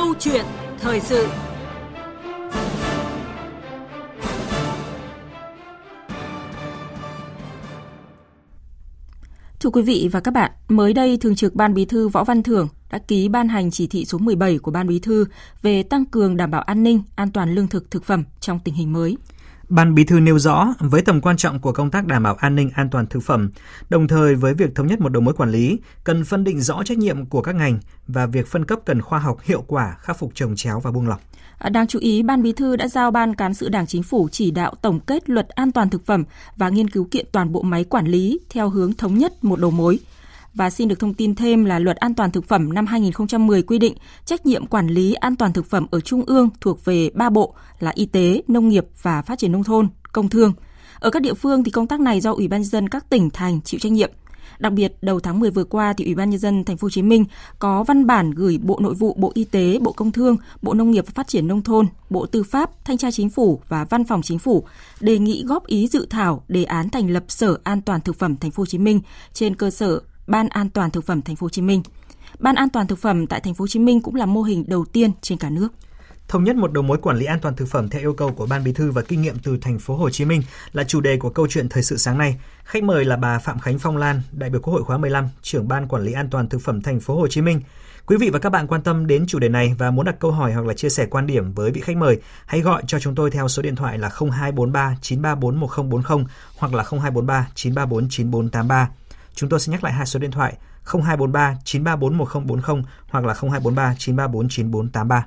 Câu chuyện thời sự Thưa quý vị và các bạn, mới đây Thường trực Ban Bí thư Võ Văn Thưởng đã ký ban hành chỉ thị số 17 của Ban Bí thư về tăng cường đảm bảo an ninh, an toàn lương thực thực phẩm trong tình hình mới. Ban Bí thư nêu rõ với tầm quan trọng của công tác đảm bảo an ninh an toàn thực phẩm, đồng thời với việc thống nhất một đầu mối quản lý, cần phân định rõ trách nhiệm của các ngành và việc phân cấp cần khoa học hiệu quả, khắc phục trồng chéo và buông lỏng. À, đáng chú ý, Ban Bí thư đã giao Ban Cán sự Đảng Chính phủ chỉ đạo tổng kết luật an toàn thực phẩm và nghiên cứu kiện toàn bộ máy quản lý theo hướng thống nhất một đầu mối. Và xin được thông tin thêm là Luật An toàn thực phẩm năm 2010 quy định trách nhiệm quản lý an toàn thực phẩm ở trung ương thuộc về ba bộ là Y tế, Nông nghiệp và Phát triển nông thôn, Công thương. Ở các địa phương thì công tác này do Ủy ban dân các tỉnh thành chịu trách nhiệm. Đặc biệt, đầu tháng 10 vừa qua thì Ủy ban nhân dân thành phố Hồ Chí Minh có văn bản gửi Bộ Nội vụ, Bộ Y tế, Bộ Công Thương, Bộ Nông nghiệp và Phát triển nông thôn, Bộ Tư pháp, Thanh tra Chính phủ và Văn phòng Chính phủ đề nghị góp ý dự thảo đề án thành lập Sở An toàn thực phẩm thành phố Hồ Chí Minh trên cơ sở Ban An toàn thực phẩm thành phố Hồ Chí Minh. Ban An toàn thực phẩm tại thành phố Hồ Chí Minh cũng là mô hình đầu tiên trên cả nước. Thống nhất một đầu mối quản lý an toàn thực phẩm theo yêu cầu của Ban Bí thư và kinh nghiệm từ thành phố Hồ Chí Minh là chủ đề của câu chuyện thời sự sáng nay. Khách mời là bà Phạm Khánh Phong Lan, đại biểu Quốc hội khóa 15, trưởng Ban Quản lý An toàn thực phẩm thành phố Hồ Chí Minh. Quý vị và các bạn quan tâm đến chủ đề này và muốn đặt câu hỏi hoặc là chia sẻ quan điểm với vị khách mời, hãy gọi cho chúng tôi theo số điện thoại là 0243 934 1040 hoặc là 0243 934 9483. Chúng tôi sẽ nhắc lại hai số điện thoại 0243 934 1040 hoặc là 0243 934 9483.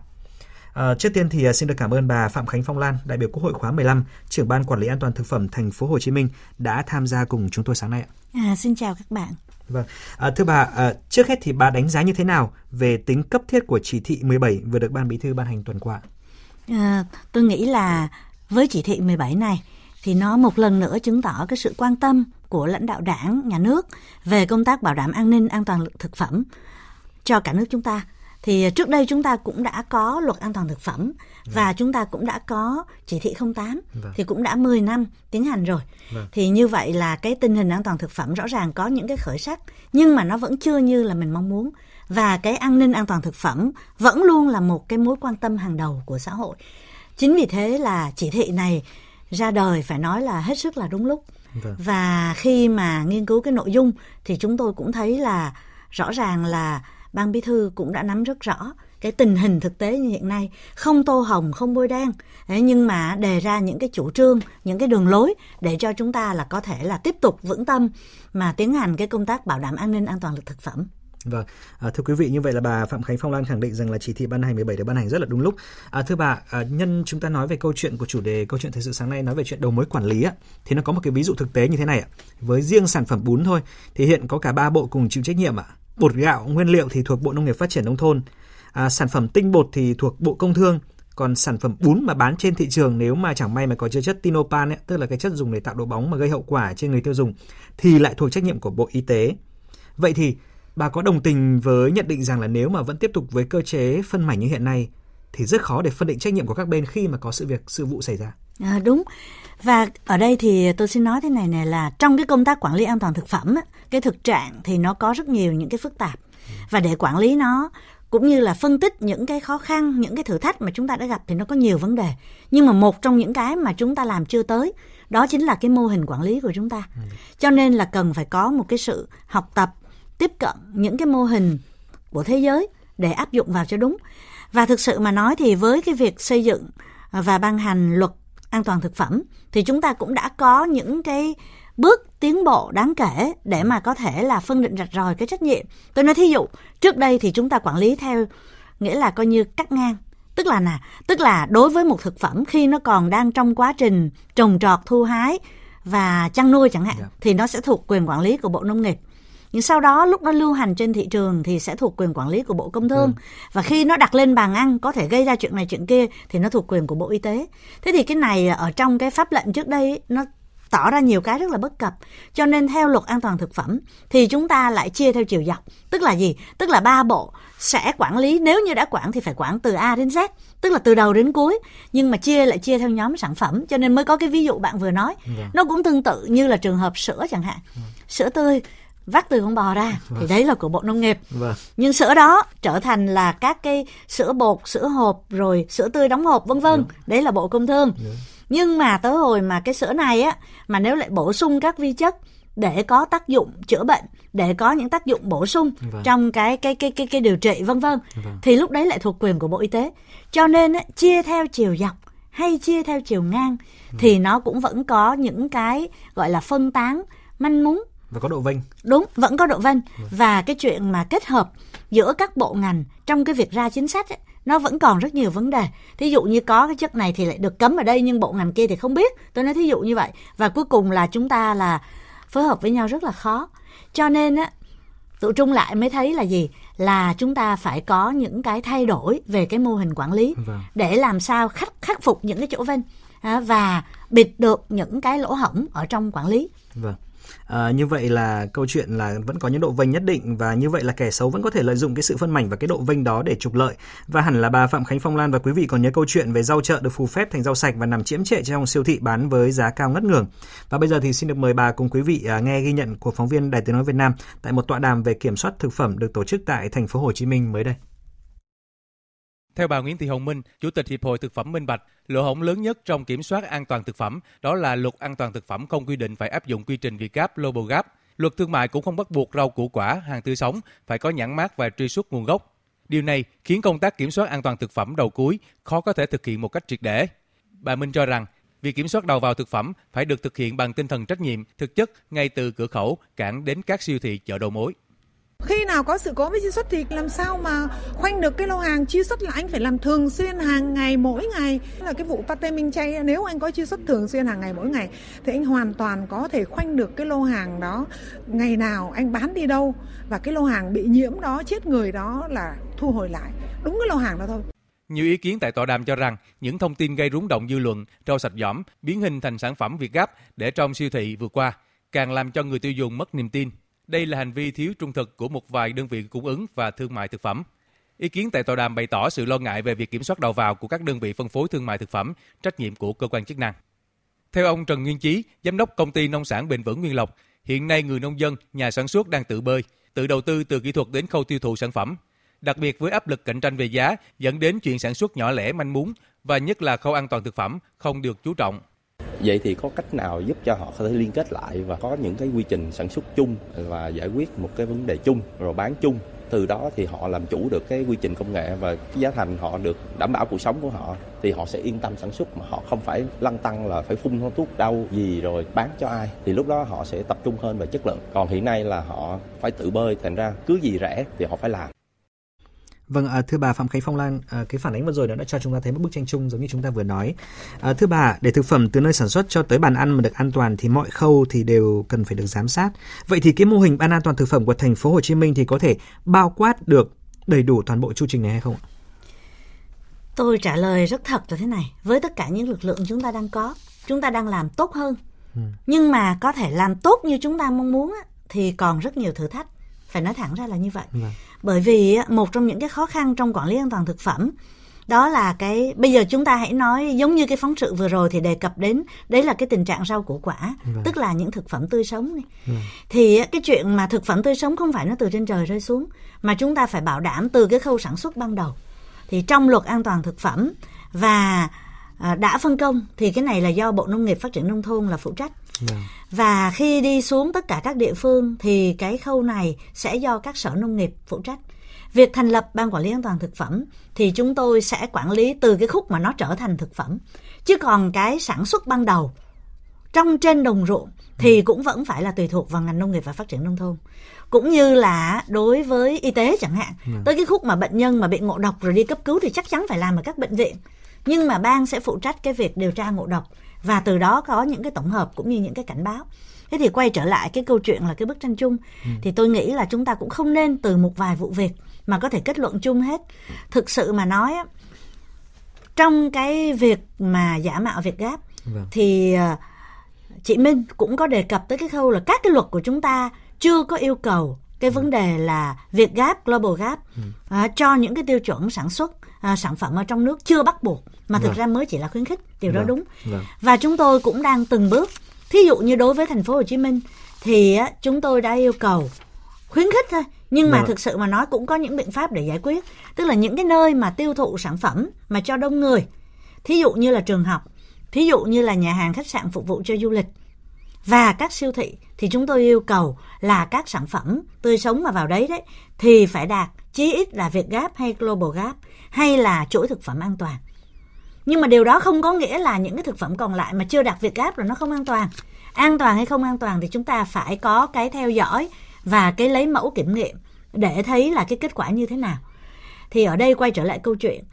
À, trước tiên thì à, xin được cảm ơn bà Phạm Khánh Phong Lan, đại biểu Quốc hội khóa 15, trưởng ban quản lý an toàn thực phẩm thành phố Hồ Chí Minh đã tham gia cùng chúng tôi sáng nay ạ. À, xin chào các bạn. Vâng, à, thưa bà, à, trước hết thì bà đánh giá như thế nào về tính cấp thiết của chỉ thị 17 vừa được ban bí thư ban hành tuần qua? À, tôi nghĩ là với chỉ thị 17 này thì nó một lần nữa chứng tỏ cái sự quan tâm của lãnh đạo đảng, nhà nước về công tác bảo đảm an ninh an toàn thực phẩm cho cả nước chúng ta thì trước đây chúng ta cũng đã có luật an toàn thực phẩm vâng. và chúng ta cũng đã có chỉ thị 08 vâng. thì cũng đã 10 năm tiến hành rồi. Vâng. Thì như vậy là cái tình hình an toàn thực phẩm rõ ràng có những cái khởi sắc nhưng mà nó vẫn chưa như là mình mong muốn và cái an ninh an toàn thực phẩm vẫn luôn là một cái mối quan tâm hàng đầu của xã hội. Chính vì thế là chỉ thị này ra đời phải nói là hết sức là đúng lúc. Vâng. Và khi mà nghiên cứu cái nội dung thì chúng tôi cũng thấy là rõ ràng là ban bí thư cũng đã nắm rất rõ cái tình hình thực tế như hiện nay không tô hồng không bôi đen nhưng mà đề ra những cái chủ trương những cái đường lối để cho chúng ta là có thể là tiếp tục vững tâm mà tiến hành cái công tác bảo đảm an ninh an toàn thực phẩm Vâng, à, thưa quý vị như vậy là bà Phạm Khánh Phong Lan khẳng định rằng là chỉ thị ban hành 17 được ban hành rất là đúng lúc. À, thưa bà, à, nhân chúng ta nói về câu chuyện của chủ đề câu chuyện thời sự sáng nay nói về chuyện đầu mối quản lý á, thì nó có một cái ví dụ thực tế như thế này ạ. Với riêng sản phẩm bún thôi thì hiện có cả ba bộ cùng chịu trách nhiệm ạ. Bột gạo nguyên liệu thì thuộc Bộ Nông nghiệp Phát triển nông thôn, à, sản phẩm tinh bột thì thuộc Bộ Công Thương, còn sản phẩm bún mà bán trên thị trường nếu mà chẳng may mà có chứa chất tinopan ấy, tức là cái chất dùng để tạo độ bóng mà gây hậu quả trên người tiêu dùng thì lại thuộc trách nhiệm của Bộ Y tế. Vậy thì bà có đồng tình với nhận định rằng là nếu mà vẫn tiếp tục với cơ chế phân mảnh như hiện nay thì rất khó để phân định trách nhiệm của các bên khi mà có sự việc sự vụ xảy ra. À, đúng. Và ở đây thì tôi xin nói thế này này là trong cái công tác quản lý an toàn thực phẩm cái thực trạng thì nó có rất nhiều những cái phức tạp. Và để quản lý nó cũng như là phân tích những cái khó khăn, những cái thử thách mà chúng ta đã gặp thì nó có nhiều vấn đề. Nhưng mà một trong những cái mà chúng ta làm chưa tới đó chính là cái mô hình quản lý của chúng ta. Cho nên là cần phải có một cái sự học tập, tiếp cận những cái mô hình của thế giới để áp dụng vào cho đúng. Và thực sự mà nói thì với cái việc xây dựng và ban hành luật an toàn thực phẩm thì chúng ta cũng đã có những cái bước tiến bộ đáng kể để mà có thể là phân định rạch ròi cái trách nhiệm. Tôi nói thí dụ, trước đây thì chúng ta quản lý theo nghĩa là coi như cắt ngang tức là nè tức là đối với một thực phẩm khi nó còn đang trong quá trình trồng trọt thu hái và chăn nuôi chẳng hạn yeah. Dạ. thì nó sẽ thuộc quyền quản lý của bộ nông nghiệp nhưng sau đó lúc nó lưu hành trên thị trường thì sẽ thuộc quyền quản lý của bộ công thương ừ. và khi nó đặt lên bàn ăn có thể gây ra chuyện này chuyện kia thì nó thuộc quyền của bộ y tế thế thì cái này ở trong cái pháp lệnh trước đây nó tỏ ra nhiều cái rất là bất cập cho nên theo luật an toàn thực phẩm thì chúng ta lại chia theo chiều dọc tức là gì tức là ba bộ sẽ quản lý nếu như đã quản thì phải quản từ A đến Z tức là từ đầu đến cuối nhưng mà chia lại chia theo nhóm sản phẩm cho nên mới có cái ví dụ bạn vừa nói yeah. Vâng. nó cũng tương tự như là trường hợp sữa chẳng hạn yeah. Vâng. sữa tươi vắt từ con bò ra vâng. thì đấy là của bộ nông nghiệp vâng. nhưng sữa đó trở thành là các cái sữa bột sữa hộp rồi sữa tươi đóng hộp vân vân đấy là bộ công thương vâng. nhưng mà tới hồi mà cái sữa này á mà nếu lại bổ sung các vi chất để có tác dụng chữa bệnh để có những tác dụng bổ sung vâng. trong cái cái cái cái cái điều trị vân vân vâng. thì lúc đấy lại thuộc quyền của bộ y tế cho nên ấy, chia theo chiều dọc hay chia theo chiều ngang ừ. thì nó cũng vẫn có những cái gọi là phân tán manh mún và có độ vênh đúng vẫn có độ vênh ừ. và cái chuyện mà kết hợp giữa các bộ ngành trong cái việc ra chính sách ấy, nó vẫn còn rất nhiều vấn đề thí dụ như có cái chất này thì lại được cấm ở đây nhưng bộ ngành kia thì không biết tôi nói thí dụ như vậy và cuối cùng là chúng ta là phối hợp với nhau rất là khó cho nên á tụ trung lại mới thấy là gì là chúng ta phải có những cái thay đổi về cái mô hình quản lý vâng. để làm sao khắc khắc phục những cái chỗ vênh và bịt được những cái lỗ hổng ở trong quản lý. Vâng. À, như vậy là câu chuyện là vẫn có những độ vênh nhất định và như vậy là kẻ xấu vẫn có thể lợi dụng cái sự phân mảnh và cái độ vênh đó để trục lợi. Và hẳn là bà Phạm Khánh Phong Lan và quý vị còn nhớ câu chuyện về rau chợ được phù phép thành rau sạch và nằm chiếm trệ trong siêu thị bán với giá cao ngất ngường. Và bây giờ thì xin được mời bà cùng quý vị à, nghe ghi nhận của phóng viên Đài Tiếng nói Việt Nam tại một tọa đàm về kiểm soát thực phẩm được tổ chức tại thành phố Hồ Chí Minh mới đây. Theo bà Nguyễn Thị Hồng Minh, Chủ tịch Hiệp hội Thực phẩm Minh Bạch, lỗ hổng lớn nhất trong kiểm soát an toàn thực phẩm đó là luật an toàn thực phẩm không quy định phải áp dụng quy trình Việt Gap Global Gap. Luật thương mại cũng không bắt buộc rau củ quả, hàng tươi sống phải có nhãn mát và truy xuất nguồn gốc. Điều này khiến công tác kiểm soát an toàn thực phẩm đầu cuối khó có thể thực hiện một cách triệt để. Bà Minh cho rằng, việc kiểm soát đầu vào thực phẩm phải được thực hiện bằng tinh thần trách nhiệm, thực chất ngay từ cửa khẩu, cảng đến các siêu thị chợ đầu mối. Khi nào có sự cố với truy xuất thì làm sao mà khoanh được cái lô hàng truy xuất là anh phải làm thường xuyên hàng ngày mỗi ngày. Là cái vụ pate minh chay nếu anh có truy xuất thường xuyên hàng ngày mỗi ngày thì anh hoàn toàn có thể khoanh được cái lô hàng đó ngày nào anh bán đi đâu và cái lô hàng bị nhiễm đó chết người đó là thu hồi lại đúng cái lô hàng đó thôi. Nhiều ý kiến tại tọa đàm cho rằng những thông tin gây rúng động dư luận, trâu sạch giỏm, biến hình thành sản phẩm Việt Gáp để trong siêu thị vừa qua, càng làm cho người tiêu dùng mất niềm tin đây là hành vi thiếu trung thực của một vài đơn vị cung ứng và thương mại thực phẩm. Ý kiến tại tòa đàm bày tỏ sự lo ngại về việc kiểm soát đầu vào của các đơn vị phân phối thương mại thực phẩm, trách nhiệm của cơ quan chức năng. Theo ông Trần Nguyên Chí, giám đốc công ty nông sản bền vững Nguyên Lộc, hiện nay người nông dân, nhà sản xuất đang tự bơi, tự đầu tư từ kỹ thuật đến khâu tiêu thụ sản phẩm. Đặc biệt với áp lực cạnh tranh về giá dẫn đến chuyện sản xuất nhỏ lẻ manh mún và nhất là khâu an toàn thực phẩm không được chú trọng. Vậy thì có cách nào giúp cho họ có thể liên kết lại và có những cái quy trình sản xuất chung và giải quyết một cái vấn đề chung, rồi bán chung? Từ đó thì họ làm chủ được cái quy trình công nghệ và cái giá thành họ được đảm bảo cuộc sống của họ, thì họ sẽ yên tâm sản xuất mà họ không phải lăn tăng là phải phun thuốc đau gì rồi bán cho ai. Thì lúc đó họ sẽ tập trung hơn về chất lượng. Còn hiện nay là họ phải tự bơi, thành ra cứ gì rẻ thì họ phải làm. Vâng, à, thưa bà Phạm Khánh Phong Lan, à, cái phản ánh vừa rồi đã cho chúng ta thấy một bức tranh chung giống như chúng ta vừa nói. À, thưa bà, để thực phẩm từ nơi sản xuất cho tới bàn ăn mà được an toàn thì mọi khâu thì đều cần phải được giám sát. Vậy thì cái mô hình ban an toàn thực phẩm của thành phố Hồ Chí Minh thì có thể bao quát được đầy đủ toàn bộ chu trình này hay không ạ? Tôi trả lời rất thật là thế này, với tất cả những lực lượng chúng ta đang có, chúng ta đang làm tốt hơn. Ừ. Nhưng mà có thể làm tốt như chúng ta mong muốn thì còn rất nhiều thử thách phải nói thẳng ra là như vậy. Ừ bởi vì một trong những cái khó khăn trong quản lý an toàn thực phẩm đó là cái bây giờ chúng ta hãy nói giống như cái phóng sự vừa rồi thì đề cập đến đấy là cái tình trạng rau củ quả vâng. tức là những thực phẩm tươi sống này. Vâng. thì cái chuyện mà thực phẩm tươi sống không phải nó từ trên trời rơi xuống mà chúng ta phải bảo đảm từ cái khâu sản xuất ban đầu thì trong luật an toàn thực phẩm và à, đã phân công thì cái này là do bộ nông nghiệp phát triển nông thôn là phụ trách vâng. và khi đi xuống tất cả các địa phương thì cái khâu này sẽ do các sở nông nghiệp phụ trách việc thành lập ban quản lý an toàn thực phẩm thì chúng tôi sẽ quản lý từ cái khúc mà nó trở thành thực phẩm chứ còn cái sản xuất ban đầu trong trên đồng ruộng thì ừ. cũng vẫn phải là tùy thuộc vào ngành nông nghiệp và phát triển nông thôn cũng như là đối với y tế chẳng hạn ừ. tới cái khúc mà bệnh nhân mà bị ngộ độc rồi đi cấp cứu thì chắc chắn phải làm ở các bệnh viện nhưng mà ban sẽ phụ trách cái việc điều tra ngộ độc và từ đó có những cái tổng hợp cũng như những cái cảnh báo thế thì quay trở lại cái câu chuyện là cái bức tranh chung ừ. thì tôi nghĩ là chúng ta cũng không nên từ một vài vụ việc mà có thể kết luận chung hết thực sự mà nói trong cái việc mà giả mạo việc gáp vâng. thì ờ, chị Minh cũng có đề cập tới cái khâu là các cái luật của chúng ta chưa có yêu cầu cái vấn đề là Việt Gap, Global Gap ừ. à, cho những cái tiêu chuẩn sản xuất à, sản phẩm ở trong nước chưa bắt buộc mà thực vâng. ra mới chỉ là khuyến khích điều vâng. đó đúng. Vâng. và chúng tôi cũng đang từng bước. Thí dụ như đối với thành phố Hồ Chí Minh thì chúng tôi đã yêu cầu khuyến khích thôi. Nhưng mà Vâng. thực sự mà nói cũng có những biện pháp để giải quyết. Tức là những cái nơi mà tiêu thụ sản phẩm mà cho đông người. Thí dụ như là trường học thí dụ như là nhà hàng khách sạn phục vụ cho du lịch. Và các siêu thị thì chúng tôi yêu cầu là các sản phẩm tươi sống mà vào đấy đấy thì phải đạt chí ít là Việt Gap hay Global Gap hay là chuỗi thực phẩm an toàn. Nhưng mà điều đó không có nghĩa là những cái thực phẩm còn lại mà chưa đạt Việt Gap là nó không an toàn. An toàn hay không an toàn thì chúng ta phải có cái theo dõi và cái lấy mẫu kiểm nghiệm để thấy là cái kết quả như thế nào. Thì ở đây quay trở lại câu chuyện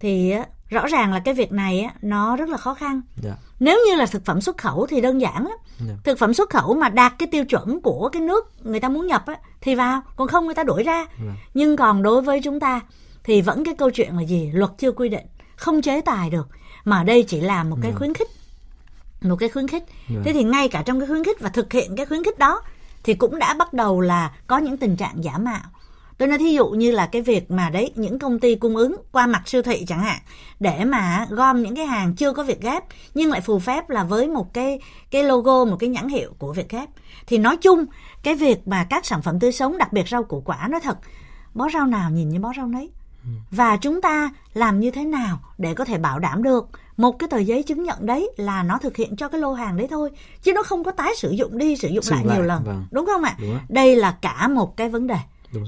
thì rõ ràng là cái việc này nó rất là khó khăn. Dạ. Nếu như là thực phẩm xuất khẩu thì đơn giản lắm. Dạ. Thực phẩm xuất khẩu mà đạt cái tiêu chuẩn của cái nước người ta muốn nhập thì vào, còn không người ta đuổi ra. Vâng. Nhưng còn đối với chúng ta thì vẫn cái câu chuyện là gì? Luật chưa quy định, không chế tài được. Mà đây chỉ là một cái khuyến khích. Một cái khuyến khích. Vâng. Thế thì ngay cả trong cái khuyến khích và thực hiện cái khuyến khích đó thì cũng đã bắt đầu là có những tình trạng giả mạo. Tôi nói thí dụ như là cái việc mà đấy những công ty cung ứng qua mặt siêu thị chẳng hạn để mà gom những cái hàng chưa có Việt Gap nhưng lại phù phép là với một cái cái logo một cái nhãn hiệu của Việt Gap thì nói chung cái việc mà các sản phẩm tươi sống đặc biệt rau củ quả nói thật bó rau nào nhìn như bó rau nấy và chúng ta làm như thế nào để có thể bảo đảm được một cái tờ giấy chứng nhận đấy là nó thực hiện cho cái lô hàng đấy thôi chứ nó không có tái sử dụng đi sử dụng Sử lại lại, nhiều lần vâng. đúng không ạ Đúng đây là cả một cái vấn đề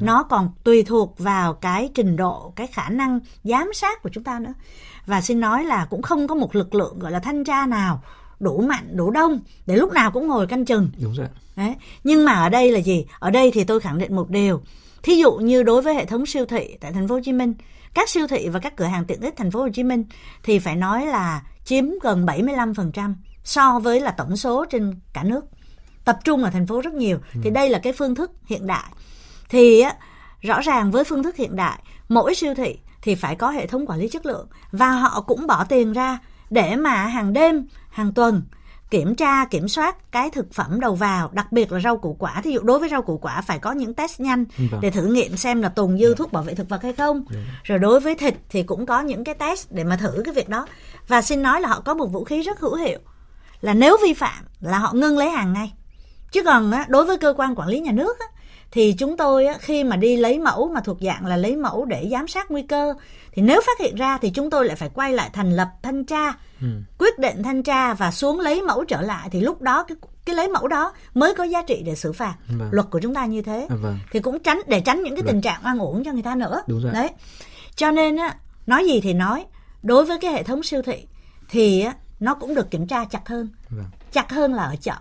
nó còn tùy thuộc vào cái trình độ cái khả năng giám sát của chúng ta nữa và xin nói là cũng không có một lực lượng gọi là thanh tra nào đủ mạnh đủ đông để lúc nào cũng ngồi canh chừng Đúng rồi. Đấy. Nhưng mà ở đây là gì? Ở đây thì tôi khẳng định một điều. Thí dụ như đối với hệ thống siêu thị tại thành phố Hồ Chí Minh, các siêu thị và các cửa hàng tiện ích thành phố Hồ Chí Minh thì phải nói là chiếm gần 75% so với là tổng số trên cả nước. Tập trung ở thành phố rất nhiều. Thì đây là cái phương thức hiện đại. Thì á, rõ ràng với phương thức hiện đại, mỗi siêu thị thì phải có hệ thống quản lý chất lượng và họ cũng bỏ tiền ra để mà hàng đêm, hàng tuần kiểm tra kiểm soát cái thực phẩm đầu vào đặc biệt là rau củ quả. Thí dụ đối với rau củ quả phải có những test nhanh Vâng. để thử nghiệm xem là tồn dư thuốc bảo vệ thực vật hay không. Rồi đối với thịt thì cũng có những cái test để mà thử cái việc đó. Và xin nói là họ có một vũ khí rất hữu hiệu là nếu vi phạm là họ ngưng lấy hàng ngay. Chứ còn đối với cơ quan quản lý nhà nước thì chúng tôi khi mà đi lấy mẫu mà thuộc dạng là lấy mẫu để giám sát nguy cơ thì nếu phát hiện ra thì chúng tôi lại phải quay lại thành lập thanh tra Ừ. quyết định thanh tra và xuống lấy mẫu trở lại thì lúc đó cái cái lấy mẫu đó mới có giá trị để xử phạt Vâng. luật của chúng ta như thế À, vâng. thì cũng tránh để tránh những cái Vâng. tình trạng oan uổng cho người ta nữa Đúng rồi. đấy cho nên á nói gì thì nói đối với cái hệ thống siêu thị thì á, nó cũng được kiểm tra chặt hơn Vâng. chặt hơn là ở chợ.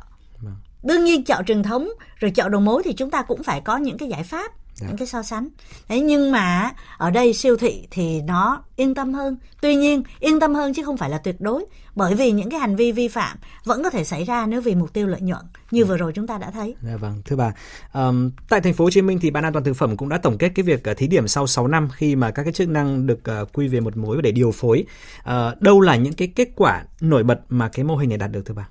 Đương nhiên chợ truyền thống rồi chợ đầu mối thì chúng ta cũng phải có những cái giải pháp Dạ. những cái so sánh đấy nhưng mà ở đây siêu thị thì nó yên tâm hơn tuy nhiên yên tâm hơn chứ không phải là tuyệt đối bởi vì những cái hành vi vi phạm vẫn có thể xảy ra nếu vì mục tiêu lợi nhuận như vừa rồi chúng ta đã thấy Dạ vâng, thưa bà. Ờm, tại thành phố Hồ Chí Minh thì Ban An toàn thực phẩm cũng đã tổng kết cái việc ờ, thí điểm sau 6 năm khi mà các cái chức năng được ờ, quy về một mối để điều phối. Ờ, đâu là những cái kết quả nổi bật mà cái mô hình này đạt được thưa bà?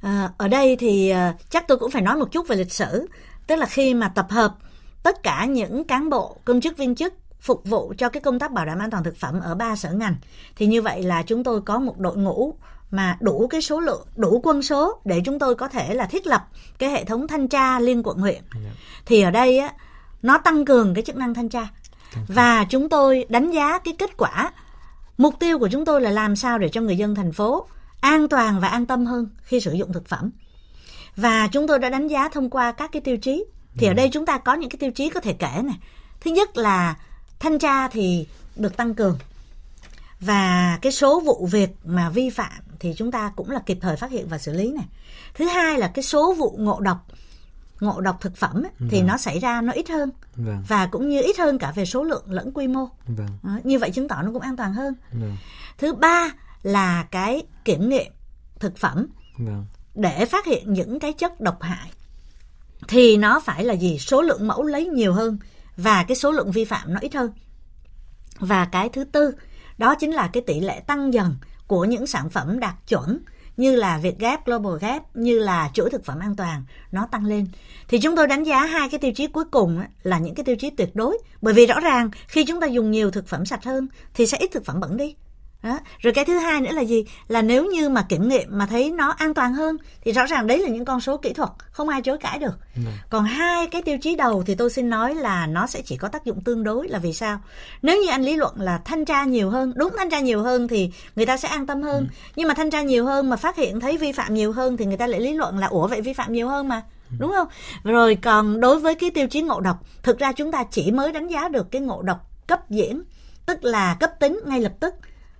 À, ở đây thì à, chắc tôi cũng phải nói một chút về lịch sử. Tức là khi mà tập hợp tất cả những cán bộ công chức viên chức phục vụ cho cái công tác bảo đảm an toàn thực phẩm ở ba sở ngành thì như vậy là chúng tôi có một đội ngũ mà đủ cái số lượng đủ quân số để chúng tôi có thể là thiết lập cái hệ thống thanh tra liên quận huyện. Thì ở đây á nó tăng cường cái chức năng thanh tra. Và chúng tôi đánh giá cái kết quả mục tiêu của chúng tôi là làm sao để cho người dân thành phố an toàn và an tâm hơn khi sử dụng thực phẩm. Và chúng tôi đã đánh giá thông qua các cái tiêu chí. Thì ở đây chúng ta có những cái tiêu chí có thể kể này thứ nhất là thanh tra thì được tăng cường. Và cái số vụ việc mà vi phạm thì chúng ta cũng là kịp thời phát hiện và xử lý này thứ hai là cái số vụ ngộ độc ngộ độc thực phẩm ấy, thì nó xảy ra nó ít hơn. Vâng, và cũng như ít hơn cả về số lượng lẫn quy mô. Vâng, Đó, như vậy chứng tỏ nó cũng an toàn hơn. Vâng, thứ ba là cái kiểm nghiệm thực phẩm vâng, để phát hiện những cái chất độc hại thì nó phải là gì số lượng mẫu lấy nhiều hơn và cái số lượng vi phạm nó ít hơn và cái thứ tư đó chính là cái tỷ lệ tăng dần của những sản phẩm đạt chuẩn như là Việt Gap, Global Gap, như là chuỗi thực phẩm an toàn nó tăng lên. Thì chúng tôi đánh giá hai cái tiêu chí cuối cùng là những cái tiêu chí tuyệt đối. Bởi vì rõ ràng khi chúng ta dùng nhiều thực phẩm sạch hơn thì sẽ ít thực phẩm bẩn đi. Đó. rồi cái thứ hai nữa là gì là nếu như mà kiểm nghiệm mà thấy nó an toàn hơn thì rõ ràng đấy là những con số kỹ thuật không ai chối cãi được ừ. còn hai cái tiêu chí đầu thì tôi xin nói là nó sẽ chỉ có tác dụng tương đối là vì sao nếu như anh lý luận là thanh tra nhiều hơn đúng thanh tra nhiều hơn thì người ta sẽ an tâm hơn ừ. nhưng mà thanh tra nhiều hơn mà phát hiện thấy vi phạm nhiều hơn thì người ta lại lý luận là ủa vậy vi phạm nhiều hơn mà ừ. đúng không rồi còn đối với cái tiêu chí ngộ độc thực ra chúng ta chỉ mới đánh giá được cái ngộ độc cấp diễn tức là cấp tính ngay lập tức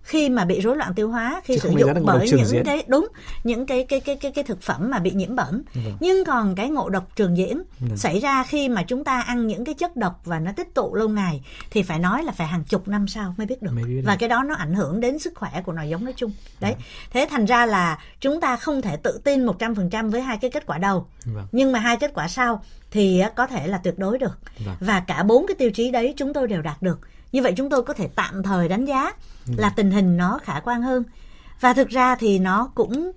khi mà bị rối loạn tiêu hóa khi Chứ sử dụng bởi những diễn. cái đúng những cái cái cái cái cái thực phẩm mà bị nhiễm bẩn vâng. nhưng còn cái ngộ độc trường diễn vâng. xảy ra khi mà chúng ta ăn những cái chất độc và nó tích tụ lâu ngày thì phải nói là phải hàng chục năm sau mới biết được mới biết và cái đó nó ảnh hưởng đến sức khỏe của nòi giống nói chung đấy vâng. thế thành ra là chúng ta không thể tự tin 100% với hai cái kết quả đầu vâng. nhưng mà hai kết quả sau thì có thể là tuyệt đối được vâng. và cả bốn cái tiêu chí đấy chúng tôi đều đạt được như vậy chúng tôi có thể tạm thời đánh giá ừ. là tình hình nó khả quan hơn và thực ra thì nó cũng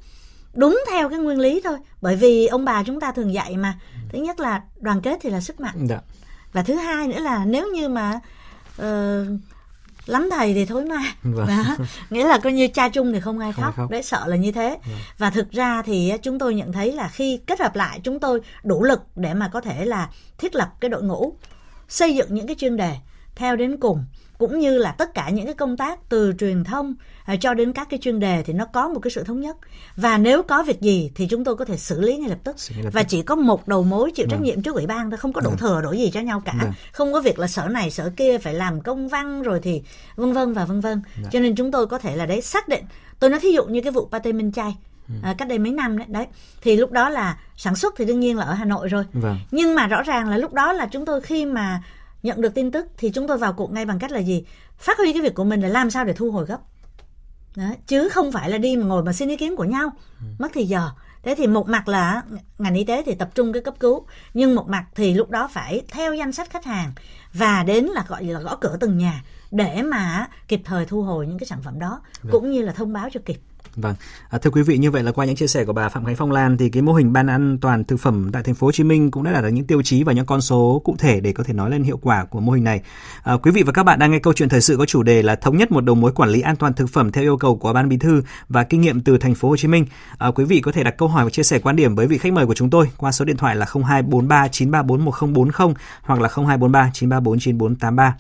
đúng theo cái nguyên lý thôi bởi vì ông bà chúng ta thường dạy mà thứ nhất là đoàn kết thì là sức mạnh Đã. Dạ. và thứ hai nữa là nếu như mà uh, lắm thầy thì thối ma vâng. Đó. nghĩa là coi như cha chung thì không ai khóc, khóc. đấy sợ là như thế vâng. và thực ra thì chúng tôi nhận thấy là khi kết hợp lại chúng tôi đủ lực để mà có thể là thiết lập cái đội ngũ xây dựng những cái chuyên đề theo đến cùng cũng như là tất cả những cái công tác từ truyền thông à, cho đến các cái chuyên đề thì nó có một cái sự thống nhất và nếu có việc gì thì chúng tôi có thể xử lý ngay lập tức và chỉ có một đầu mối chịu trách vâng. nhiệm trước ủy ban thôi không có đổ vâng. thừa đổ gì cho nhau cả vâng. không có việc là sở này sở kia phải làm công văn rồi thì vân vân và vân vân cho nên chúng tôi có thể là đấy xác định tôi nói thí dụ như cái vụ pate minh chay ừ. à, cách đây mấy năm đấy đấy thì lúc đó là sản xuất thì đương nhiên là ở Hà Nội rồi vâng. nhưng mà rõ ràng là lúc đó là chúng tôi khi mà nhận được tin tức thì chúng tôi vào cuộc ngay bằng cách là gì phát huy cái việc của mình là làm sao để thu hồi gấp đó. chứ không phải là đi mà ngồi mà xin ý kiến của nhau ừ. mất thì giờ thế thì một mặt là ngành y tế thì tập trung cái cấp cứu nhưng một mặt thì lúc đó phải theo danh sách khách hàng và đến là gọi là gõ cửa từng nhà để mà kịp thời thu hồi những cái sản phẩm đó Được. cũng như là thông báo cho kịp Vâng, à, thưa quý vị như vậy là qua những chia sẻ của bà Phạm Khánh Phong Lan thì cái mô hình ban an toàn thực phẩm tại thành phố Hồ Chí Minh cũng đã đạt được những tiêu chí và những con số cụ thể để có thể nói lên hiệu quả của mô hình này. À, quý vị và các bạn đang nghe câu chuyện thời sự có chủ đề là thống nhất một đầu mối quản lý an toàn thực phẩm theo yêu cầu của ban bí thư và kinh nghiệm từ thành phố Hồ Chí Minh. À, quý vị có thể đặt câu hỏi và chia sẻ quan điểm với vị khách mời của chúng tôi qua số điện thoại là 0243 934 1040 hoặc là 0243 934 9483.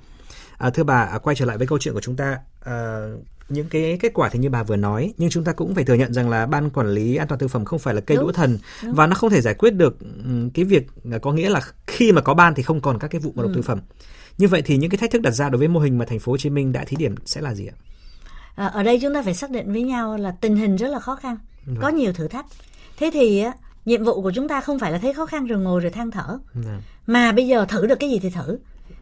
À, thưa bà, à, quay trở lại với câu chuyện của chúng ta. À, những cái kết quả thì như bà vừa nói nhưng chúng ta cũng phải thừa nhận rằng là ban quản lý an toàn thực phẩm không phải là cây đúng, đũa thần đúng. và nó không thể giải quyết được cái việc có nghĩa là khi mà có ban thì không còn các cái vụ ngộ độc ừ. thực phẩm như vậy thì những cái thách thức đặt ra đối với mô hình mà thành phố Hồ Chí Minh đã thí điểm sẽ là gì ạ? À, ở đây chúng ta phải xác định với nhau là tình hình rất là khó khăn, Được. Vâng. có nhiều thử thách. Thế thì nhiệm vụ của chúng ta không phải là thấy khó khăn rồi ngồi rồi than thở, Được. Vâng. mà bây giờ thử được cái gì thì thử.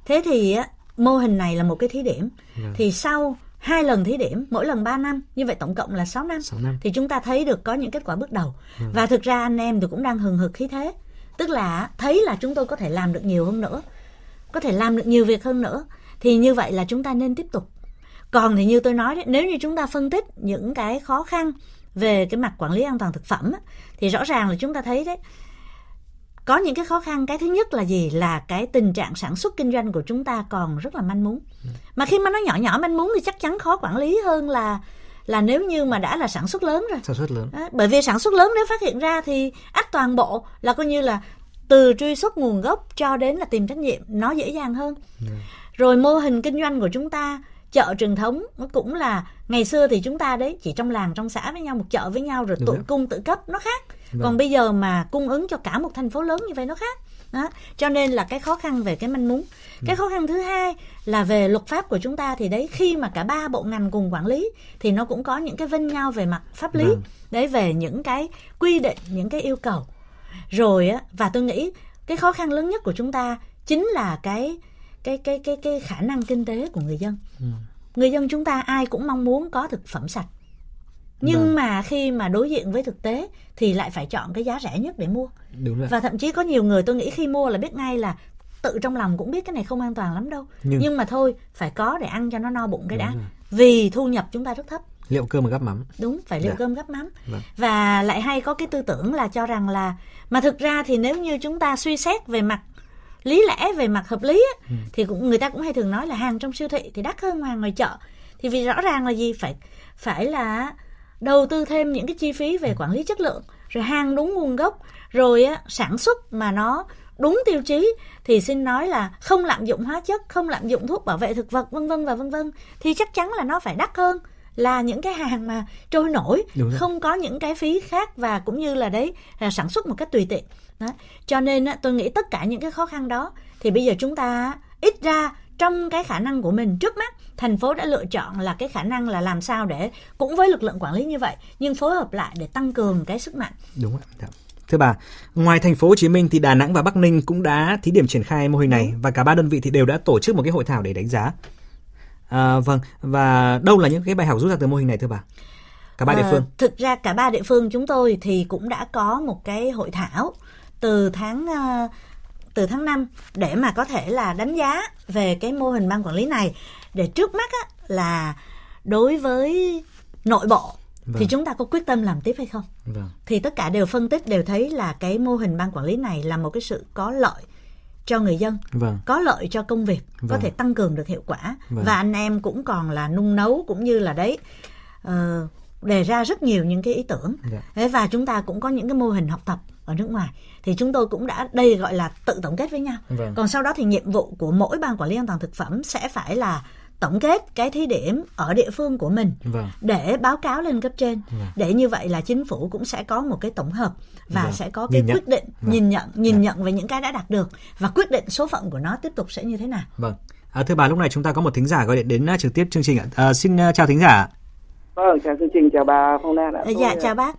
Thế thì mô hình này là một cái thí điểm. Được. Vâng. Thì sau hai lần thí điểm mỗi lần 3 năm. Như vậy tổng cộng là 6 năm, 6 năm. thì chúng ta thấy được có những kết quả bước đầu. Ừ. và thực ra anh em thì cũng đang hừng hực khí thế. Tức là thấy là chúng tôi có thể làm được nhiều hơn nữa. Có thể làm được nhiều việc hơn nữa. Thì như vậy là chúng ta nên tiếp tục. Còn thì như tôi nói đấy, nếu như chúng ta phân tích những cái khó khăn về cái mặt quản lý an toàn thực phẩm thì rõ ràng là chúng ta thấy đấy có những cái khó khăn cái thứ nhất là gì? Là cái tình trạng sản xuất kinh doanh của chúng ta còn rất là manh mún. Mà khi mà nó nhỏ nhỏ manh mún thì chắc chắn khó quản lý hơn là là nếu như mà đã là sản xuất lớn rồi. Sản xuất lớn. À, bởi vì sản xuất lớn nếu phát hiện ra thì ắt toàn bộ là coi như là từ truy xuất nguồn gốc cho đến là tìm trách nhiệm nó dễ dàng hơn. Yeah. rồi mô hình kinh doanh của chúng ta chợ truyền thống nó cũng là ngày xưa thì chúng ta đấy chỉ trong làng trong xã với nhau một chợ với nhau rồi tụ cung tự cấp nó khác vâng. còn bây giờ mà cung ứng cho cả một thành phố lớn như vậy nó khác đó. cho nên là cái khó khăn về cái manh mún cái vâng. khó khăn thứ hai là về luật pháp của chúng ta thì đấy khi mà cả ba bộ ngành cùng quản lý thì nó cũng có những cái vinh nhau về mặt pháp lý vâng. đấy về những cái quy định những cái yêu cầu rồi á và tôi nghĩ cái khó khăn lớn nhất của chúng ta chính là cái cái cái cái cái khả năng kinh tế của người dân ừ. người dân chúng ta ai cũng mong muốn có thực phẩm sạch nhưng vâng. mà khi mà đối diện với thực tế thì lại phải chọn cái giá rẻ nhất để mua Đúng rồi. và thậm chí có nhiều người tôi nghĩ khi mua là biết ngay là tự trong lòng cũng biết cái này không an toàn lắm đâu nhưng, nhưng mà thôi phải có để ăn cho nó no bụng cái Đúng đã rồi. vì thu nhập chúng ta rất thấp liệu cơm mà gắp mắm đúng phải liệu dạ. cơm gắp mắm vâng. và lại hay có cái tư tưởng là cho rằng là mà thực ra thì nếu như chúng ta suy xét về mặt lý lẽ về mặt hợp lý á, ừ. thì cũng người ta cũng hay thường nói là hàng trong siêu thị thì đắt hơn hàng ngoài chợ thì vì rõ ràng là gì phải phải là đầu tư thêm những cái chi phí về quản lý chất lượng rồi hàng đúng nguồn gốc rồi á, sản xuất mà nó đúng tiêu chí thì xin nói là không lạm dụng hóa chất không lạm dụng thuốc bảo vệ thực vật vân vân và vân vân thì chắc chắn là nó phải đắt hơn là những cái hàng mà trôi nổi không có những cái phí khác và cũng như là đấy là sản xuất một cách tùy tiện. Đó. cho nên tôi nghĩ tất cả những cái khó khăn đó thì bây giờ chúng ta ít ra trong cái khả năng của mình trước mắt thành phố đã lựa chọn là cái khả năng là làm sao để cũng với lực lượng quản lý như vậy nhưng phối hợp lại để tăng cường cái sức mạnh đúng ạ dạ. Thưa bà, ngoài thành phố Hồ Chí Minh thì Đà Nẵng và Bắc Ninh cũng đã thí điểm triển khai mô hình này và cả ba đơn vị thì đều đã tổ chức một cái hội thảo để đánh giá. À, vâng, và đâu là những cái bài học rút ra từ mô hình này thưa bà? Cả ba địa à, phương. thực ra cả ba địa phương chúng tôi thì cũng đã có một cái hội thảo từ tháng uh, từ tháng 5 để mà có thể là đánh giá về cái mô hình ban quản lý này để trước mắt á, là đối với nội bộ vâng. thì chúng ta có quyết tâm làm tiếp hay không vâng. thì tất cả đều phân tích đều thấy là cái mô hình ban quản lý này là một cái sự có lợi cho người dân vâng. có lợi cho công việc vâng. có thể tăng cường được hiệu quả vâng. và anh em cũng còn là nung nấu cũng như là đấy uh, đề ra rất nhiều những cái ý tưởng dạ. và chúng ta cũng có những cái mô hình học tập ở nước ngoài thì chúng tôi cũng đã đây gọi là tự tổng kết với nhau vâng. còn sau đó thì nhiệm vụ của mỗi ban quản lý an toàn thực phẩm sẽ phải là tổng kết cái thí điểm ở địa phương của mình vâng. để báo cáo lên cấp trên vâng. để như vậy là chính phủ cũng sẽ có một cái tổng hợp và vâng. sẽ có cái nhìn quyết nhận. định vâng. nhìn nhận nhìn vâng. nhận về những cái đã đạt được và quyết định số phận của nó tiếp tục sẽ như thế nào. Vâng. À, thưa bà lúc này chúng ta có một thính giả gọi điện đến uh, trực tiếp chương trình ạ. À, xin uh, chào thính giả. Vâng, chào chương trình, chào bà Phong Lan ạ. Dạ, tôi, chào bác.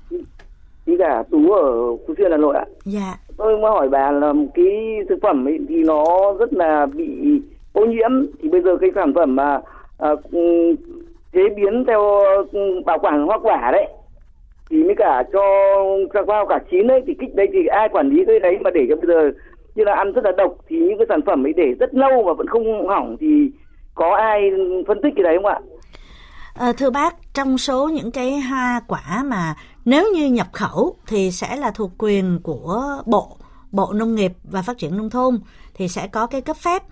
Thính giả Tú ở Phú Xuyên Hà Nội ạ. Dạ. Tôi muốn hỏi bà là cái thực phẩm ấy thì nó rất là bị ô nhiễm thì bây giờ cái sản phẩm mà à, chế biến theo bảo quản hoa quả đấy thì mới cả cho cho hoa quả chín đấy thì kích đây thì ai quản lý cái đấy mà để cho bây giờ như là ăn rất là độc thì những cái sản phẩm ấy để rất lâu mà vẫn không hỏng thì có ai phân tích cái đấy không ạ? À, thưa bác, trong số những cái hoa quả mà nếu như nhập khẩu thì sẽ là thuộc quyền của Bộ Bộ Nông nghiệp và Phát triển Nông thôn, thì sẽ có cái cấp phép.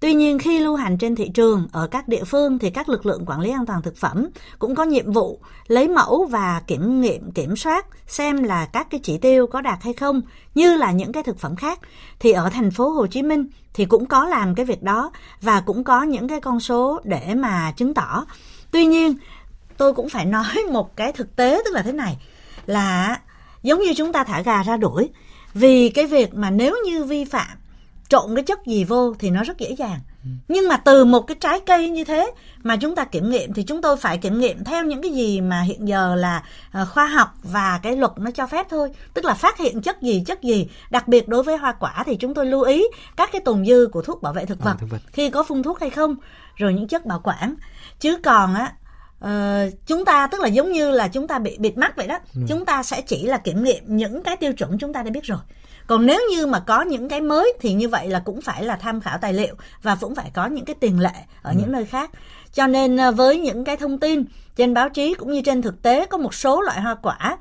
Tuy nhiên, khi lưu hành trên thị trường, ở các địa phương thì các lực lượng quản lý an toàn thực phẩm cũng có nhiệm vụ lấy mẫu và kiểm nghiệm, kiểm soát xem là các cái chỉ tiêu có đạt hay không, như là những cái thực phẩm khác. Thì ở thành phố Hồ Chí Minh thì cũng có làm cái việc đó và cũng có những cái con số để mà chứng tỏ. Tuy nhiên, tôi cũng phải nói một cái thực tế tức là thế này là giống như chúng ta thả gà ra đuổi. Vì cái việc mà nếu như vi phạm trộn cái chất gì vô thì nó rất dễ dàng. Nhưng mà từ một cái trái cây như thế mà chúng ta kiểm nghiệm thì chúng tôi phải kiểm nghiệm theo những cái gì mà hiện giờ là ờ, khoa học và cái luật nó cho phép thôi. Tức là phát hiện chất gì chất gì. Đặc biệt đối với hoa quả thì chúng tôi lưu ý các cái tồn dư của thuốc bảo vệ thực vật, à, thực vật. khi có phun thuốc hay không rồi những chất bảo quản. Chứ còn á Uh, chúng ta tức là giống như là chúng ta bị bịt mắt vậy đó ừ. chúng ta sẽ chỉ là kiểm nghiệm những cái tiêu chuẩn chúng ta đã biết rồi còn nếu như mà có những cái mới thì như vậy là cũng phải là tham khảo tài liệu và cũng phải có những cái tiền lệ ở ừ. những nơi khác cho nên ờ, với những cái thông tin trên báo chí cũng như trên thực tế có một số loại hoa quả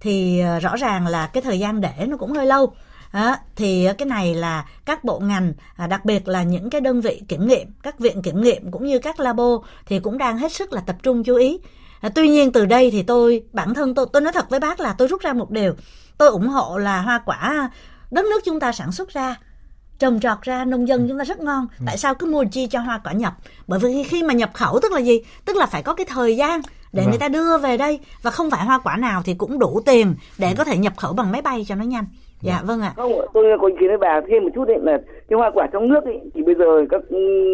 thì ờ, rõ ràng là cái thời gian để nó cũng hơi lâu À, thì cái này là các bộ ngành à, đặc biệt là những cái đơn vị kiểm nghiệm các viện kiểm nghiệm cũng như các labo thì cũng đang hết sức là tập trung chú ý. À, tuy nhiên từ đây thì tôi bản thân tôi tôi nói thật với bác là tôi rút ra một điều. Tôi ủng hộ là hoa quả đất nước chúng ta sản xuất ra trồng trọt ra nông dân chúng ta rất ngon. Ừ. tại sao cứ mua chi cho hoa quả nhập? Bởi vì khi mà nhập khẩu tức là gì? Tức là phải có cái thời gian để vâng. người ta đưa về đây và không phải hoa quả nào thì cũng đủ tiền để ừ. có thể nhập khẩu bằng máy bay cho nó nhanh dạ vâng ạ. Không tôi có ý kiến với bà thêm một chút định là cái hoa quả trong nước ấy, thì bây giờ các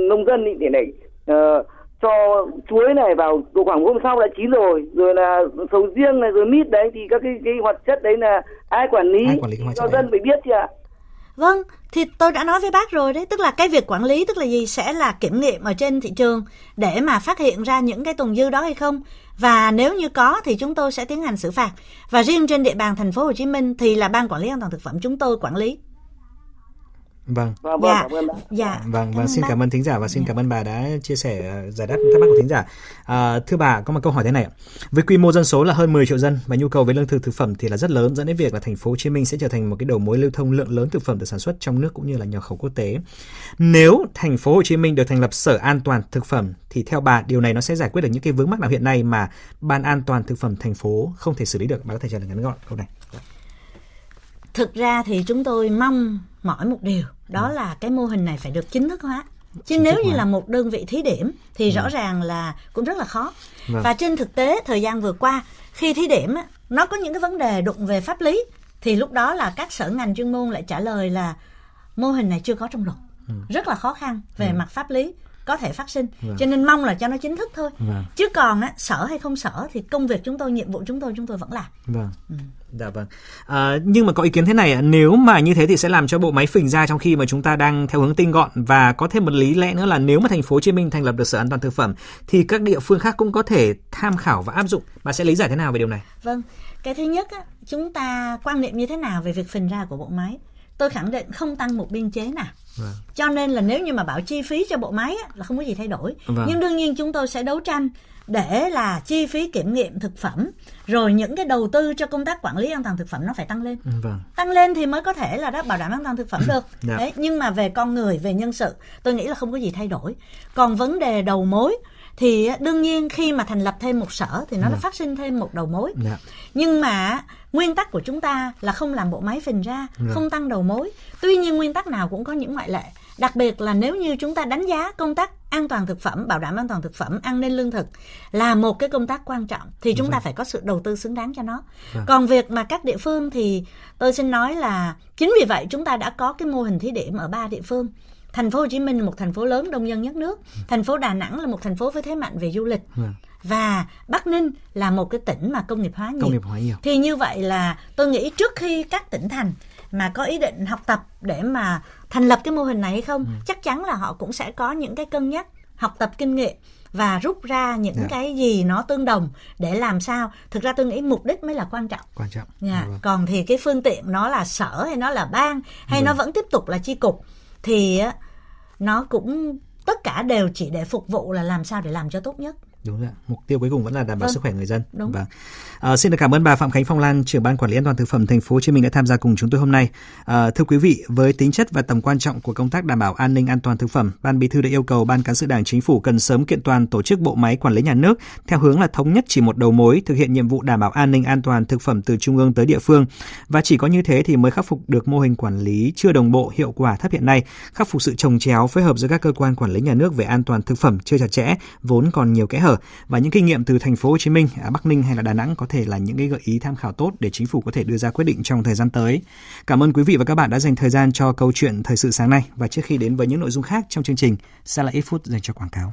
nông dân ý, để này uh, cho chuối này vào độ khoảng hôm sau đã chín rồi rồi là sầu riêng này rồi mít đấy thì các cái cái hoạt chất đấy là ai quản lý, ai quản lý cho dân phải biết chứ ạ Vâng, thì tôi đã nói với bác rồi đấy, tức là cái việc quản lý tức là gì sẽ là kiểm nghiệm ở trên thị trường để mà phát hiện ra những cái tồn dư đó hay không. Và nếu như có thì chúng tôi sẽ tiến hành xử phạt. Và riêng trên địa bàn thành phố Hồ Chí Minh thì là ban quản lý an toàn thực phẩm chúng tôi quản lý. Vâng. Vâng, vâng, Dạ. cảm ơn bác. Dạ. Vâng, vâng, ơn xin cảm ơn thính giả và xin Dạ. cảm ơn bà đã chia sẻ ờ, giải đáp thắc mắc của thính giả. À, thưa bà, có một câu hỏi thế này ạ. Với quy mô dân số là hơn 10 triệu dân và nhu cầu về lương thực thực phẩm thì là rất lớn dẫn đến việc là thành phố Hồ Chí Minh sẽ trở thành một cái đầu mối lưu thông lượng lớn thực phẩm được sản xuất trong nước cũng như là nhập khẩu quốc tế. Nếu thành phố Hồ Chí Minh được thành lập Sở An toàn thực phẩm thì theo bà điều này nó sẽ giải quyết được những cái vướng mắc nào hiện nay mà Ban An toàn thực phẩm thành phố không thể xử lý được? Bà có thể trả lời ngắn gọn câu này. Thực ra thì chúng tôi mong mỏi một điều, đó là cái mô hình này phải được chính thức hóa. Chứ Chính nếu như hóa. là một đơn vị thí điểm thì rõ ràng là cũng rất là khó. Vâng. Và trên thực tế thời gian vừa qua khi thí điểm nó có những cái vấn đề đụng về pháp lý thì lúc đó là các sở ngành chuyên môn lại trả lời là mô hình này chưa có trong luật. Rất là khó khăn về mặt pháp lý có thể phát sinh. Vâng. Cho nên mong là cho nó chính thức thôi. Vâng. Chứ còn á, sở hay không sở thì công việc chúng tôi, nhiệm vụ chúng tôi chúng tôi vẫn làm. Vâng. Dạ vâng. À, nhưng mà có ý kiến thế này nếu mà như thế thì sẽ làm cho bộ máy phình ra trong khi mà chúng ta đang theo hướng tinh gọn và có thêm một lý lẽ nữa là nếu mà thành phố Hồ Chí Minh thành lập được Sở An toàn thực phẩm thì các địa phương khác cũng có thể tham khảo và áp dụng. Bà sẽ lý giải thế nào về điều này? Vâng, cái thứ nhất á, chúng ta quan niệm như thế nào về việc phình ra của bộ máy? Tôi khẳng định không tăng một biên chế nào. Vâng. Cho nên là nếu như mà bảo chi phí cho bộ máy á, là không có gì thay đổi. Vâng. Nhưng đương nhiên chúng tôi sẽ đấu tranh để là chi phí kiểm nghiệm thực phẩm rồi những cái đầu tư cho công tác quản lý an toàn thực phẩm nó phải tăng lên Ừ, Vâng. tăng lên thì mới có thể là đó bảo đảm an toàn thực phẩm được Dạ. đấy nhưng mà về con người về nhân sự tôi nghĩ là không có gì thay đổi còn vấn đề đầu mối thì đương nhiên khi mà thành lập thêm một sở thì nó đã phát sinh thêm một đầu mối. Dạ. nhưng mà nguyên tắc của chúng ta là không làm bộ máy phình ra Dạ. không tăng đầu mối. Tuy nhiên nguyên tắc nào cũng có những ngoại lệ. Đặc biệt là nếu như chúng ta đánh giá công tác an toàn thực phẩm bảo đảm an toàn thực phẩm an ninh lương thực là một cái công tác quan trọng thì chúng ta phải có sự đầu tư xứng đáng cho nó. Vâng. còn việc mà các địa phương thì tôi xin nói là chính vì vậy chúng ta đã có cái mô hình thí điểm ở ba địa phương thành phố Hồ Chí Minh là một thành phố lớn đông dân nhất nước thành phố Đà Nẵng là một thành phố với thế mạnh về du lịch Vâng. và Bắc Ninh là một cái tỉnh mà công nghiệp hóa nhiều Công nghiệp hóa nhiều. thì như vậy là tôi nghĩ trước khi các tỉnh thành mà có ý định học tập để mà thành lập cái mô hình này hay không Ừ. chắc chắn là họ cũng sẽ có những cái cân nhắc học tập kinh nghiệm và rút ra những Dạ. cái gì nó tương đồng để làm sao thực ra tôi nghĩ mục đích mới là quan trọng Quan trọng. Dạ. Vâng. Còn thì cái phương tiện nó là sở hay nó là bang hay nó vẫn tiếp tục là chi cục thì á, nó cũng tất cả đều chỉ để phục vụ là làm sao để làm cho tốt nhất. Đúng rồi. Mục tiêu cuối cùng vẫn là đảm bảo Vâng. sức khỏe người dân. Đúng. Vâng. À, xin được cảm ơn bà Phạm Khánh Phong Lan, trưởng ban quản lý an toàn thực phẩm thành phố Hồ Chí Minh đã tham gia cùng chúng tôi hôm nay. À, thưa quý vị, với tính chất và tầm quan trọng của công tác đảm bảo an ninh an toàn thực phẩm, Ban Bí thư đã yêu cầu Ban cán sự Đảng Chính phủ cần sớm kiện toàn tổ chức bộ máy quản lý nhà nước theo hướng là thống nhất chỉ một đầu mối thực hiện nhiệm vụ đảm bảo an ninh an toàn thực phẩm từ trung ương tới địa phương và chỉ có như thế thì mới khắc phục được mô hình quản lý chưa đồng bộ hiệu quả thấp hiện nay, khắc phục sự trồng chéo phối hợp giữa các cơ quan quản lý nhà nước về an toàn thực phẩm chưa chặt chẽ, vốn còn nhiều kẽ hở và những kinh nghiệm từ thành phố Hồ Chí Minh, à, Bắc Ninh hay là Đà Nẵng có thể là những cái gợi ý tham khảo tốt để chính phủ có thể đưa ra quyết định trong thời gian tới. Cảm ơn quý vị và các bạn đã dành thời gian cho câu chuyện thời sự sáng nay và trước khi đến với những nội dung khác trong chương trình, sẽ là ít phút dành cho quảng cáo.